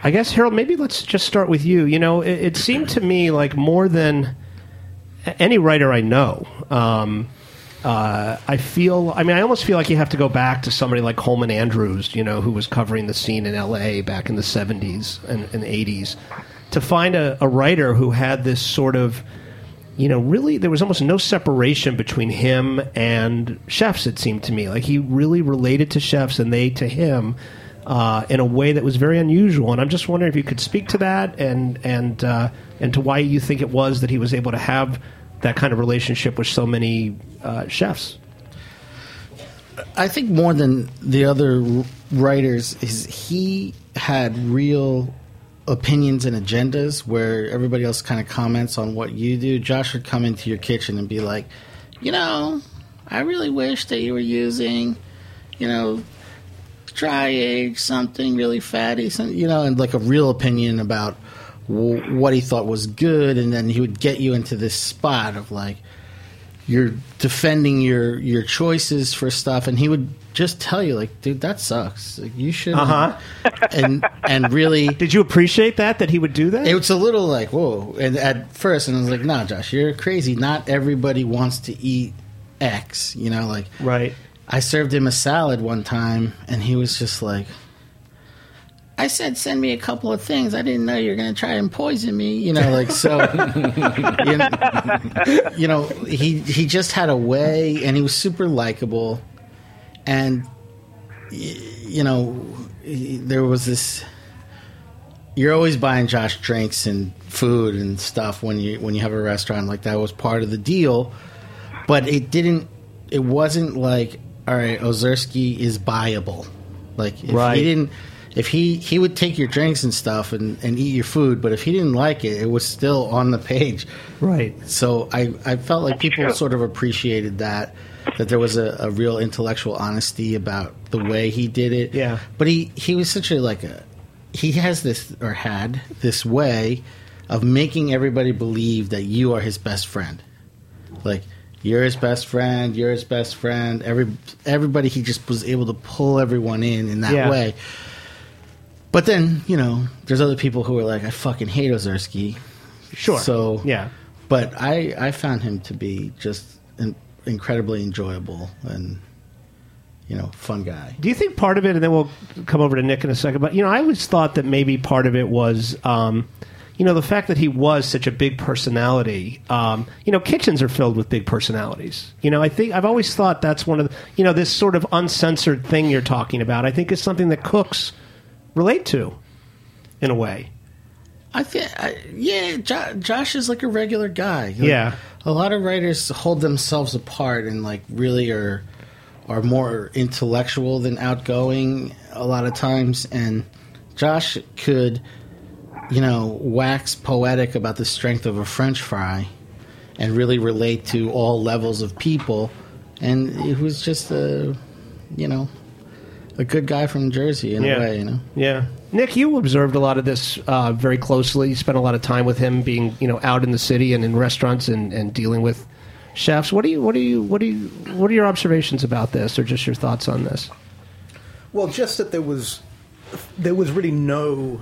I guess Harold, maybe let's just start with you. You know, it, it seemed to me like more than any writer I know. Um, uh, I feel. I mean, I almost feel like you have to go back to somebody like Colman Andrews, you know, who was covering the scene in L.A. back in the '70s and, and '80s, to find a, a writer who had this sort of, you know, really there was almost no separation between him and chefs. It seemed to me like he really related to chefs and they to him. Uh, in a way that was very unusual, and I'm just wondering if you could speak to that and and uh, and to why you think it was that he was able to have that kind of relationship with so many uh, chefs. I think more than the other writers is he had real opinions and agendas where everybody else kind of comments on what you do. Josh would come into your kitchen and be like, you know, I really wish that you were using, you know, dry age something really fatty, something, you know, and like a real opinion about w- what he thought was good, and then he would get you into this spot of like you're defending your your choices for stuff, and he would just tell you like, dude, that sucks. Like, you should, Uh-huh. and and really, did you appreciate that that he would do that? It was a little like whoa, and at first, and I was like, nah, Josh, you're crazy. Not everybody wants to eat X, you know, like right. I served him a salad one time, and he was just like, I said, send me a couple of things. I didn't know you were going to try and poison me. You know, like, so, you know, you know, he, he just had a way, and he was super likable. And, you know, he- there was this. You're always buying Josh drinks and food and stuff when you when you have a restaurant like that was part of the deal, but it didn't. It wasn't like all right, Ozersky is buyable. Like if Right. he didn't, if he he would take your drinks and stuff and, and eat your food, but if he didn't like it, it was still on the page. Right. So I I felt like people sort of appreciated that that there was a, a real intellectual honesty about the way he did it. Yeah. But he he was such a like a he has this or had this way of making everybody believe that you are his best friend. Like you're his best friend, you're his best friend. Every everybody he just was able to pull everyone in in that Yeah. way. But then, you know, there's other people who are like, I fucking hate Ozersky. Sure. So Yeah. But I I found him to be just in, incredibly enjoyable and you know fun guy. Do you think part of it, and then we'll come over to Nick in a second, but, you know, I always thought that maybe part of it was, um, you know, the fact that he was such a big personality. Um, you know, kitchens are filled with big personalities. You know, I think I've always thought that's one of the, you know, this sort of uncensored thing you're talking about, I think is something that cooks relate to in a way. I think, I, yeah, jo- Josh is like a regular guy. Like, Yeah. a lot of writers hold themselves apart and like really are are more intellectual than outgoing a lot of times. And Josh could, you know, wax poetic about the strength of a French fry and really relate to all levels of people. And it was just a, you know, a good guy from Jersey in Yeah. a way, you know. Yeah. Nick, you observed a lot of this uh, very closely. You spent a lot of time with him, being you know out in the city and in restaurants and, and dealing with chefs. What do you what do you what do you what are your observations about this, or just your thoughts on this? Well, just that there was there was really no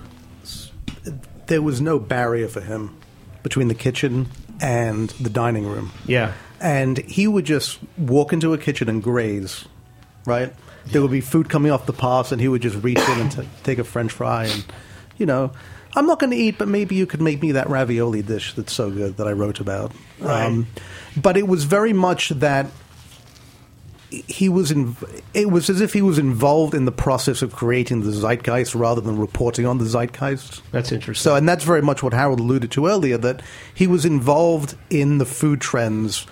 there was no barrier for him between the kitchen and the dining room. Yeah. And he would just walk into a kitchen and graze, right? There would be food coming off the pass, and he would just reach in and t- take a French fry, and you know, I'm not going to eat, but maybe you could make me that ravioli dish that's so good that I wrote about. Um, but it was very much that he was in. It was as if he was involved in the process of creating the zeitgeist rather than reporting on the zeitgeist. That's interesting. So, and that's very much what Harold alluded to earlier that he was involved in the food trends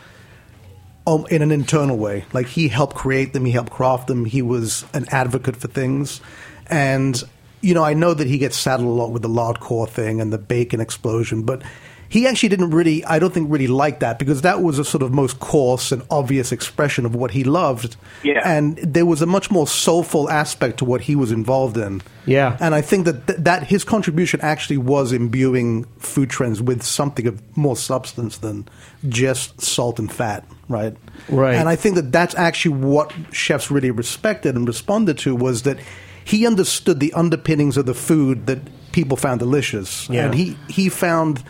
um, in an internal way. Like he helped create them, he helped craft them. He was an advocate for things, and you know I know that he gets saddled a lot with the lard core thing and the bacon explosion, but he actually didn't really, I don't think, really like that because that was a sort of most coarse and obvious expression of what he loved. Yeah. And there was a much more soulful aspect to what he was involved in. Yeah. And I think that th- that his contribution actually was imbuing food trends with something of more substance than just salt and fat, right? Right. And I think that that's actually what chefs really respected and responded to was that he understood the underpinnings of the food that people found delicious. Yeah. And he, he found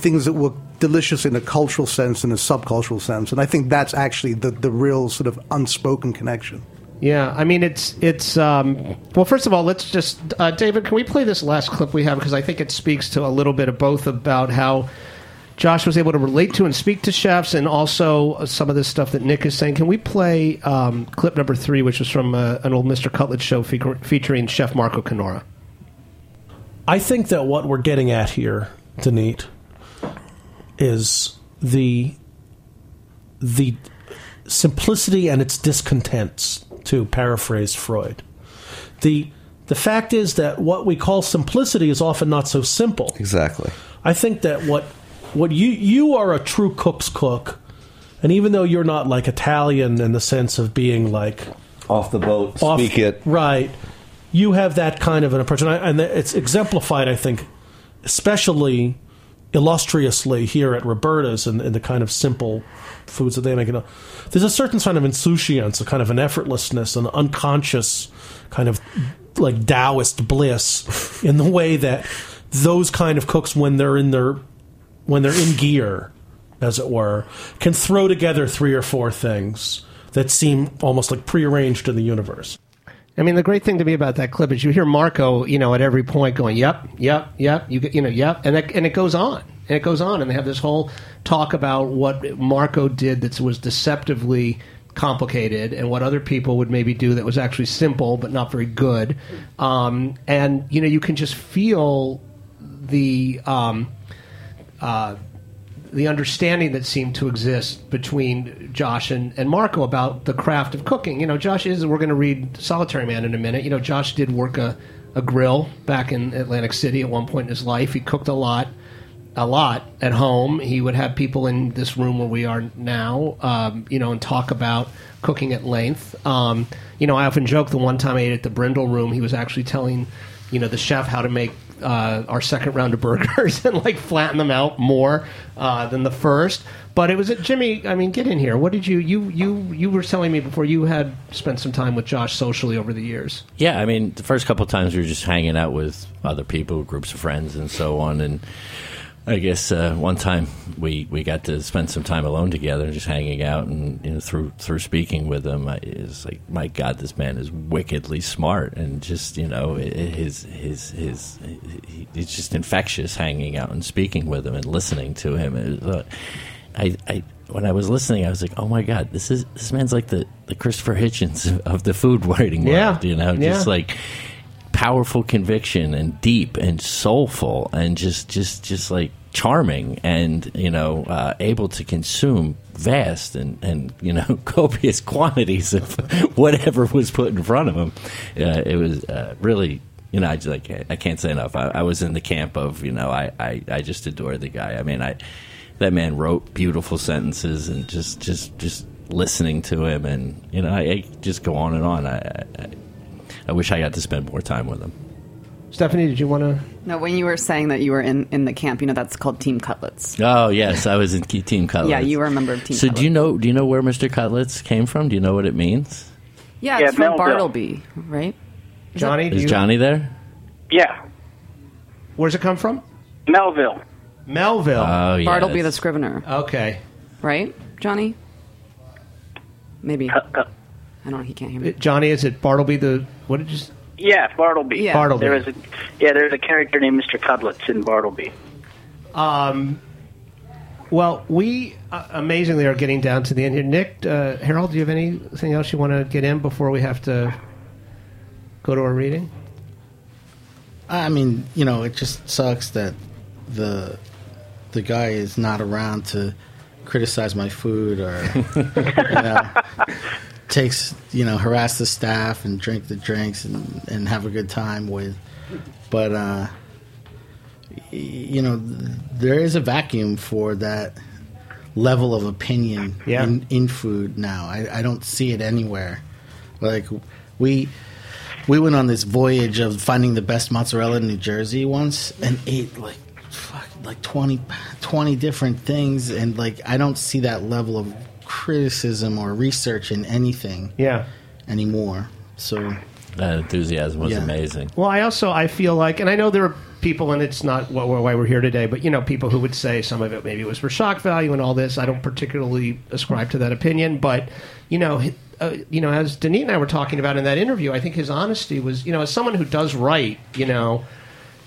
things that were delicious in a cultural sense and a subcultural sense. And I think that's actually the, the real sort of unspoken connection. Yeah, I mean it's it's um, well. First of all, let's just uh, David, can we play this last clip we have because I think it speaks to a little bit of both about how Josh was able to relate to and speak to chefs, and also some of this stuff that Nick is saying. Can we play um, clip number three, which was from uh, an old Mr. Cutlet show fe- featuring Chef Marco Canora? I think that what we're getting at here, Denise, is the the simplicity and its discontents, to paraphrase Freud. The the fact is that what we call simplicity is often not so simple. Exactly. I think that what what you you are a true cook's cook, and even though you're not like Italian in the sense of being like Off the boat, off- speak it. right, you have that kind of an approach, and, I, and it's exemplified, I think, especially illustriously here at Roberta's and, and the kind of simple foods that they make. There's a certain kind of insouciance, a kind of an effortlessness, an unconscious kind of like Taoist bliss in the way that those kind of cooks, when they're in their when they're in gear, as it were, can throw together three or four things that seem almost like prearranged in the universe. I mean, the great thing to me about that clip is you hear Marco, you know, at every point going, "Yep, yep, yep," you you know, "Yep," and that, and it goes on and it goes on, and they have this whole talk about what Marco did that was deceptively complicated, and what other people would maybe do that was actually simple but not very good, um, and you know, you can just feel the. Um, uh, the understanding that seemed to exist between Josh and, and Marco about the craft of cooking. You know, Josh is, we're going to read Solitary Man in a minute. You know, Josh did work a, a grill back in Atlantic City at one point in his life. He cooked a lot, a lot at home. He would have people in this room where we are now, um, you know, and talk about cooking at length. Um, you know, I often joke the one time I ate at the Brindle Room, he was actually telling, you know, the chef how to make uh, our second round of burgers and like flatten them out more uh, than the first. But it was at Jimmy. I mean, get in here. What did you you you you were telling me before you had spent some time with Josh socially over the years? Yeah, I mean, the first couple of times we were just hanging out with other people, groups of friends, and so on. And I guess uh, one time we, we got to spend some time alone together, just hanging out, and you know, through through speaking with him, I, it's like, my God, this man is wickedly smart, and just you know, his his his he, he's just infectious. Hanging out and speaking with him and listening to him, It was, uh, I, I when I was listening, I was like, oh my God, this is this man's like the, the Christopher Hitchens of, of the food writing world, Yeah. you know, Yeah. just like powerful conviction and deep and soulful and just just just like charming and you know uh, able to consume vast and and you know copious quantities of whatever was put in front of him uh, it was uh, really you know I just like I can't say enough. I, I was in the camp of you know I, I I just adore the guy. I mean I that man wrote beautiful sentences and just just just listening to him and you know I, I just go on and on. I, I I wish I got to spend more time with them. Stefanie, did you want to? No, when you were saying that you were in, in the camp, you know that's called Team Cutlets. Oh yes, I was in Key Team Cutlets. Yeah, you were a member of Team So Cutlets. do you know? Do you know where Mr. Cutlets came from? Do you know what it means? Yeah, Yeah, it's from Melville. Bartleby, right? Johnny, do Is you- Johnny there? Yeah, Where's it come from? Melville. Melville. Oh yeah. Bartleby the Scrivener, Okay. right, Johnny? Maybe. Uh, I don't know. He can't hear me. Johnny, is it Bartleby the what did you? s- Yeah, Bartleby. Yeah. Bartleby. There is a yeah. There's a character named Mr. Cutlets in Bartleby. Um, well, we uh, amazingly are getting down to the end here. Nick, uh, Harold, do you have anything else you want to get in before we have to go to our reading? I mean, you know, it just sucks that the the guy is not around to criticize my food or you know, takes you know harass the staff and drink the drinks and, and have a good time with. But uh, you know, there is a vacuum for that level of opinion Yeah. in, in food now. I, I don't see it anywhere. Like we we went on this voyage of finding the best mozzarella in New Jersey once and ate like fuck, like 20, 20 different things and like I don't see that level of criticism or research in anything Yeah. anymore. So That enthusiasm was Yeah. amazing. Well, I also I feel like, and I know there are people, and it's not wh- why we're here today, but you know, people who would say some of it maybe was for shock value and all this. I don't particularly ascribe to that opinion, but you know, hi- uh, you know, as Danit and I were talking about in that interview, I think his honesty was, you know, as someone who does write, you know.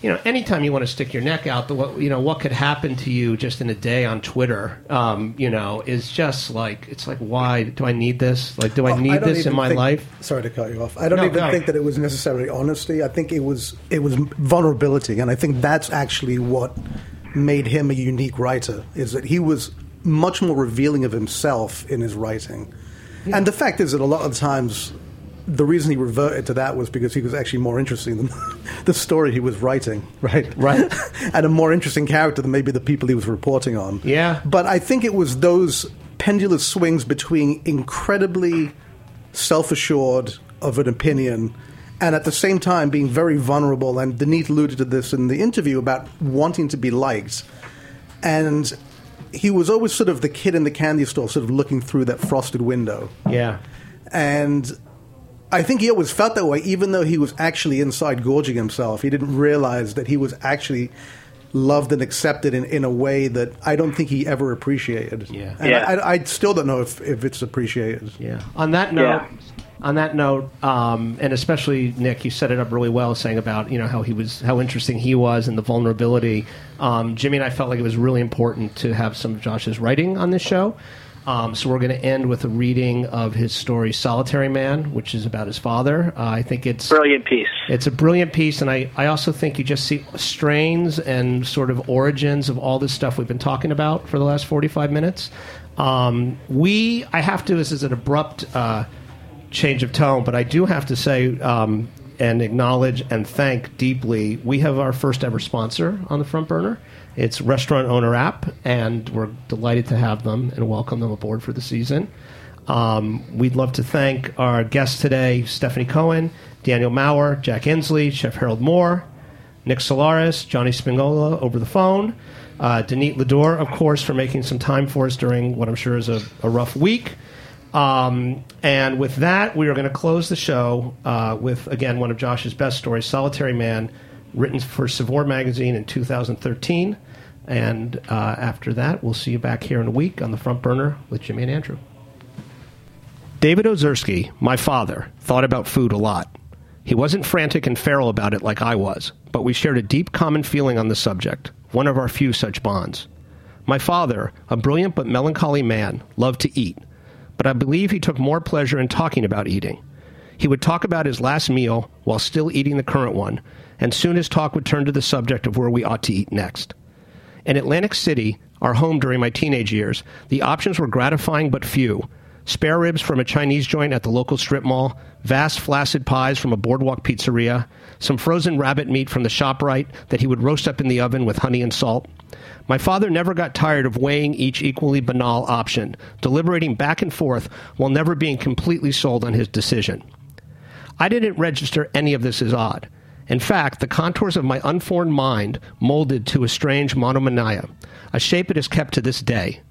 You know, anytime you want to stick your neck out, the what you know what could happen to you just in a day on Twitter, um, you know, is just like it's like why do I need this? Like, do I Oh, need don't this in my think- life? Sorry to cut you off. I don't No, even go. think that it was necessarily honesty. I think it was it was vulnerability, and I think that's actually what made him a unique writer. Is that he was much more revealing of himself in his writing, and the fact is that a lot of times. The reason he reverted to that was because he was actually more interesting than the story he was writing, right? Right. and a more interesting character than maybe the people he was reporting on. Yeah. But I think it was those pendulous swings between incredibly self assured of an opinion and at the same time being very vulnerable. And Danit alluded to this in the interview about wanting to be liked. And he was always sort of the kid in the candy store, sort of looking through that frosted window. Yeah. And I think he always felt that way, even though he was actually inside gorging himself. He didn't realize that he was actually loved and accepted in, in a way that I don't think he ever appreciated. Yeah. And Yeah. I, I, I still don't know if, if it's appreciated. Yeah. On that note, on that note, um, and especially Nick, you set it up really well, saying about you know how he was, how interesting he was, and the vulnerability. Um, Jimmy and I felt like it was really important to have some of Josh's writing on this show. Um, so we're going to end with a reading of his story "Solitary Man," which is about his father. Uh, I think it's Brilliant piece. it's a brilliant piece, and I, I also think you just see strains and sort of origins of all this stuff we've been talking about for the last 45 minutes. Um, we, I have to, this is an abrupt uh, change of tone, but I do have to say um, and acknowledge and thank deeply. We have our first ever sponsor on the front burner. It's Restaurant Owner App, and we're delighted to have them and welcome them aboard for the season. Um, we'd love to thank our guests today Stefanie Cohen, Daniel Maurer, Jack Inslee, Chef Harold Moore, Nick Solares, Johnny Spingola over the phone, uh, Danit Lidor, of course, for making some time for us during what I'm sure is a, a rough week. Um, and with that, we are going to close the show uh, with, again, one of Josh's best stories, Solitary Man, written for Saveur magazine in 2013. And uh, after that, we'll see you back here in a week on the front burner with Jimmy and Andrew. David Ozersky, my father, thought about food a lot. He wasn't frantic and feral about it like I was, but we shared a deep common feeling on the subject, one of our few such bonds. My father, a brilliant but melancholy man, loved to eat, but I believe he took more pleasure in talking about eating. He would talk about his last meal while still eating the current one, and soon his talk would turn to the subject of where we ought to eat next. In Atlantic City, our home during my teenage years, the options were gratifying but few. Spare ribs from a Chinese joint at the local strip mall, vast flaccid pies from a boardwalk pizzeria, some frozen rabbit meat from the ShopRite that he would roast up in the oven with honey and salt. My father never got tired of weighing each equally banal option, deliberating back and forth while never being completely sold on his decision. I didn't register any of this as odd. In fact, the contours of my unformed mind molded to a strange monomania, a shape it has kept to this day.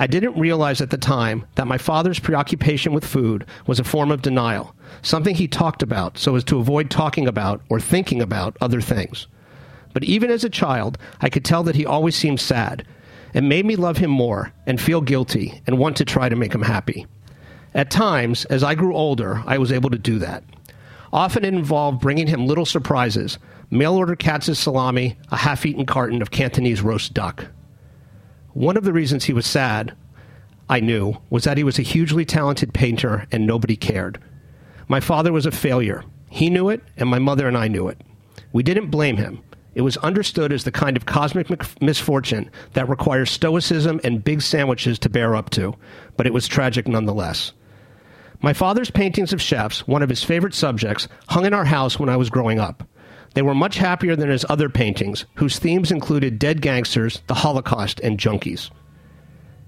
I didn't realize at the time that my father's preoccupation with food was a form of denial, something he talked about so as to avoid talking about or thinking about other things. But even as a child, I could tell that he always seemed sad. It made me love him more and feel guilty and want to try to make him happy. At times, as I grew older, I was able to do that. Often it involved bringing him little surprises mail order Katz's salami, a half eaten carton of Cantonese roast duck. One of the reasons he was sad, I knew, was that he was a hugely talented painter and nobody cared. My father was a failure. He knew it, and my mother and I knew it. We didn't blame him. It was understood as the kind of cosmic mic- misfortune that requires stoicism and big sandwiches to bear up to, but it was tragic nonetheless. My father's paintings of chefs, one of his favorite subjects, hung in our house when I was growing up. They were much happier than his other paintings, whose themes included dead gangsters, the Holocaust, and junkies.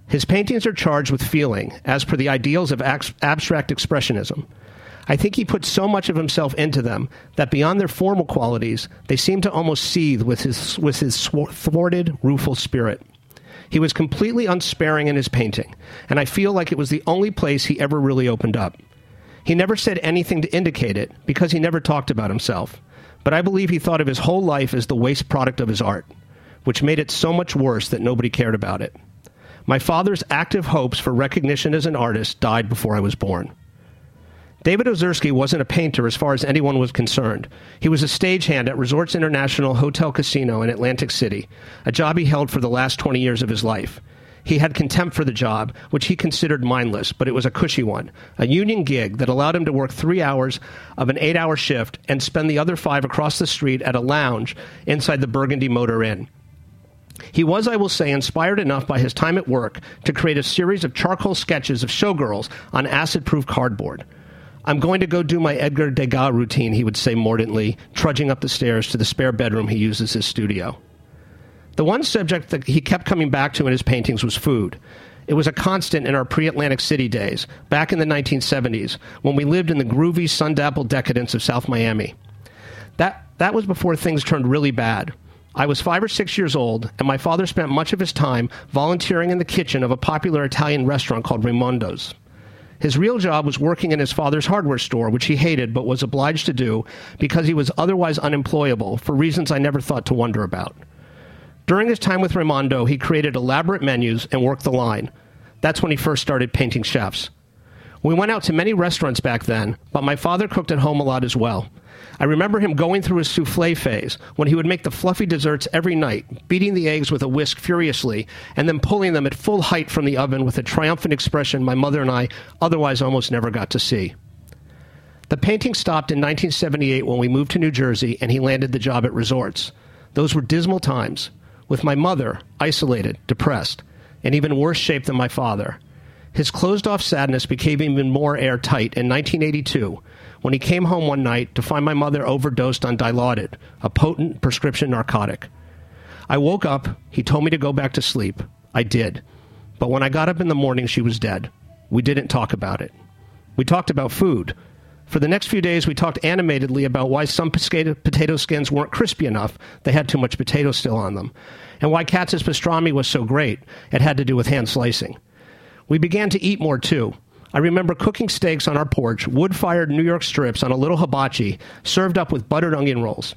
His paintings are charged with feeling, as per the ideals of abstract expressionism. I think he put so much of himself into them that beyond their formal qualities, they seem to almost seethe with his, with his thwarted, rueful spirit. He was completely unsparing in his painting, and I feel like it was the only place he ever really opened up. He never said anything to indicate it because he never talked about himself, but I believe he thought of his whole life as the waste product of his art, which made it so much worse that nobody cared about it. My father's active hopes for recognition as an artist died before I was born. David Ozersky wasn't a painter as far as anyone was concerned. He was a stagehand at Resorts International Hotel Casino in Atlantic City, a job he held for the last 20 years of his life. He had contempt for the job, which he considered mindless, but it was a cushy one, a union gig that allowed him to work three hours of an eight hour shift and spend the other five across the street at a lounge inside the Burgundy Motor Inn. He was, I will say, inspired enough by his time at work to create a series of charcoal sketches of showgirls on acid proof cardboard. I'm going to go do my Edgar Degas routine, he would say mordantly, trudging up the stairs to the spare bedroom he used as his studio. The one subject that he kept coming back to in his paintings was food. It was a constant in our pre Atlantic City days, back in the 1970s, when we lived in the groovy, sun dappled decadence of South Miami. That, that was before things turned really bad. I was five or six years old, and my father spent much of his time volunteering in the kitchen of a popular Italian restaurant called Raimondo's. His real job was working in his father's hardware store, which he hated but was obliged to do because he was otherwise unemployable for reasons I never thought to wonder about. During his time with Raimondo, he created elaborate menus and worked the line. That's when he first started painting chefs. We went out to many restaurants back then, but my father cooked at home a lot as well. I remember him going through his souffle phase when he would make the fluffy desserts every night, beating the eggs with a whisk furiously, and then pulling them at full height from the oven with a triumphant expression my mother and I otherwise almost never got to see. The painting stopped in 1978 when we moved to New Jersey and he landed the job at resorts. Those were dismal times, with my mother isolated, depressed, in even worse shape than my father. His closed off sadness became even more airtight in 1982 when he came home one night to find my mother overdosed on Dilaudid, a potent prescription narcotic. I woke up, he told me to go back to sleep. I did. But when I got up in the morning, she was dead. We didn't talk about it. We talked about food. For the next few days, we talked animatedly about why some potato, skins weren't crispy enough, they had too much potato still on them, and why Katz's pastrami was so great, it had to do with hand slicing. We began to eat more too. I remember cooking steaks on our porch, wood fired New York strips on a little hibachi, served up with buttered onion rolls.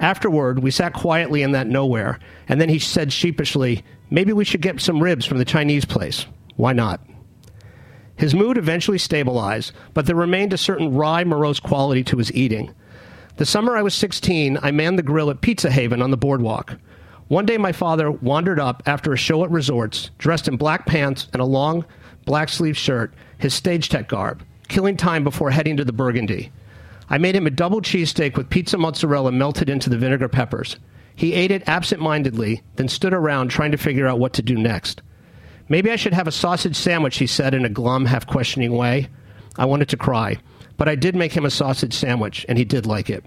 Afterward, we sat quietly in that nowhere, and then he said sheepishly, Maybe we should get some ribs from the Chinese place. Why not? His mood eventually stabilized, but there remained a certain wry, morose quality to his eating. The summer I was 16, I manned the grill at Pizza Haven on the boardwalk. One day, my father wandered up after a show at resorts, dressed in black pants and a long black sleeve shirt, his stage tech garb, killing time before heading to the Burgundy. I made him a double cheesesteak with pizza mozzarella melted into the vinegar peppers. He ate it absent mindedly, then stood around trying to figure out what to do next. Maybe I should have a sausage sandwich, he said in a glum, half questioning way. I wanted to cry, but I did make him a sausage sandwich, and he did like it.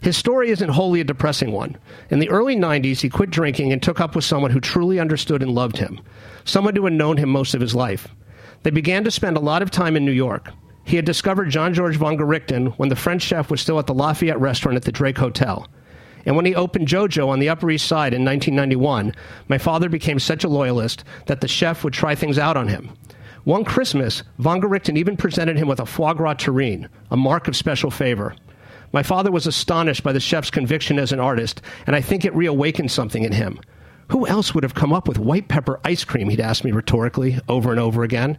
His story isn't wholly a depressing one. In the early 90s, he quit drinking and took up with someone who truly understood and loved him, someone who had known him most of his life. They began to spend a lot of time in New York. He had discovered Jean-Georges Vongerichten when the French chef was still at the Lafayette restaurant at the Drake Hotel. And when he opened JoJo on the Upper East Side in 1991, my father became such a loyalist that the chef would try things out on him. One Christmas, von Gerichten even presented him with a foie gras terrine, a mark of special favor. My father was astonished by the chef's conviction as an artist, and I think it reawakened something in him. Who else would have come up with white pepper ice cream? He'd ask me rhetorically over and over again.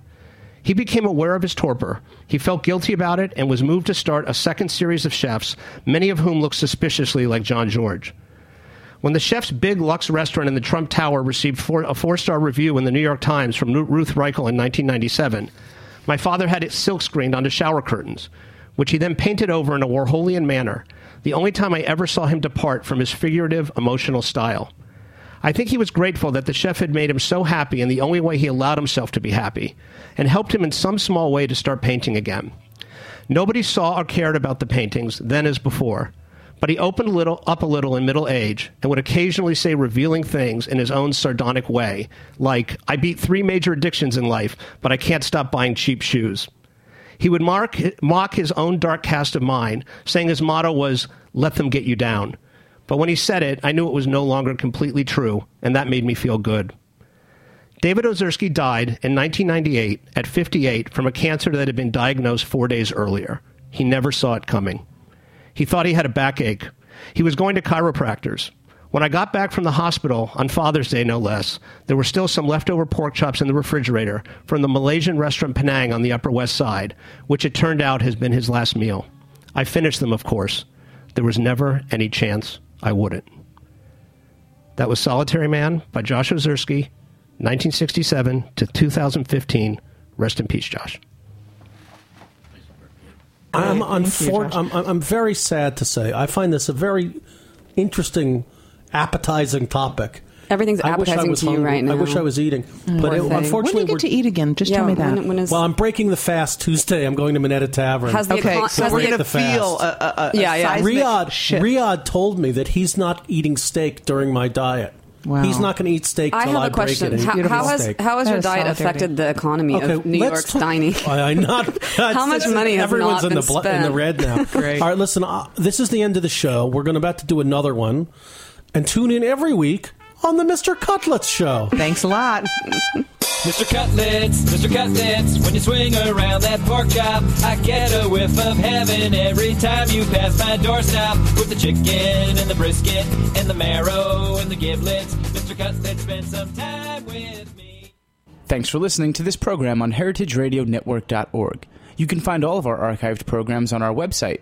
He became aware of his torpor. He felt guilty about it and was moved to start a second series of chefs, many of whom looked suspiciously like Jean-Georges. When the chef's big Lux restaurant in the Trump Tower received four, a four star review in the New York Times from Ruth Reichl in 1997, my father had it silk screened onto shower curtains. Which he then painted over in a Warholian manner, the only time I ever saw him depart from his figurative, emotional style. I think he was grateful that the chef had made him so happy in the only way he allowed himself to be happy, and helped him in some small way to start painting again. Nobody saw or cared about the paintings then as before, but he opened a little up a little in middle age and would occasionally say revealing things in his own sardonic way, like, I beat three major addictions in life, but I can't stop buying cheap shoes. He would mark, mock his own dark cast of mind, saying his motto was, let them get you down. But when he said it, I knew it was no longer completely true, and that made me feel good. David Ozersky died in 1998 at 58 from a cancer that had been diagnosed four days earlier. He never saw it coming. He thought he had a backache. He was going to chiropractors. When I got back from the hospital, on Father's Day no less, there were still some leftover pork chops in the refrigerator from the Malaysian restaurant Penang on the Upper West Side, which it turned out has been his last meal. I finished them, of course. There was never any chance I wouldn't. That was Solitary Man by Josh Ozersky, 1967 to 2015. Rest in peace, Josh. I'm, Thank you, Josh. I'm, I'm I'm very sad to say I find this a very interesting, appetizing topic. Everything's I wish I appetizing was to you right now. I wish I was eating, Mm. but it, unfortunately, When do you get to eat again? Just Yeah, tell me when- that. when is- well, I'm breaking the fast Tuesday. I'm going to Minetta Tavern. Has the Okay, econ- so has we're gonna feel a, a, a Yeah, yeah. Riyadh, shift. Riyadh told me that he's not eating steak during my diet. Wow. He's not going to eat steak I have I a question. break it. and How, how has how has your diet solidarity. affected the economy Okay, of New let's York's talk- dining? I, am not. How much money has Everyone's not in the been bl- in the red now. All right, listen. Uh, this is the end of the show. We're going about to do another one, and tune in every week on the Mr. Cutlets Show. Thanks a lot. Mr. Cutlets, Mr. Cutlets, when you swing around that pork chop, I get a whiff of heaven every time you pass my doorstop. With the chicken and the brisket and the marrow and the giblets, Mr. Cutlets, spend some time with me. Thanks for listening to this program on heritageradionetwork.org. You can find all of our archived programs on our website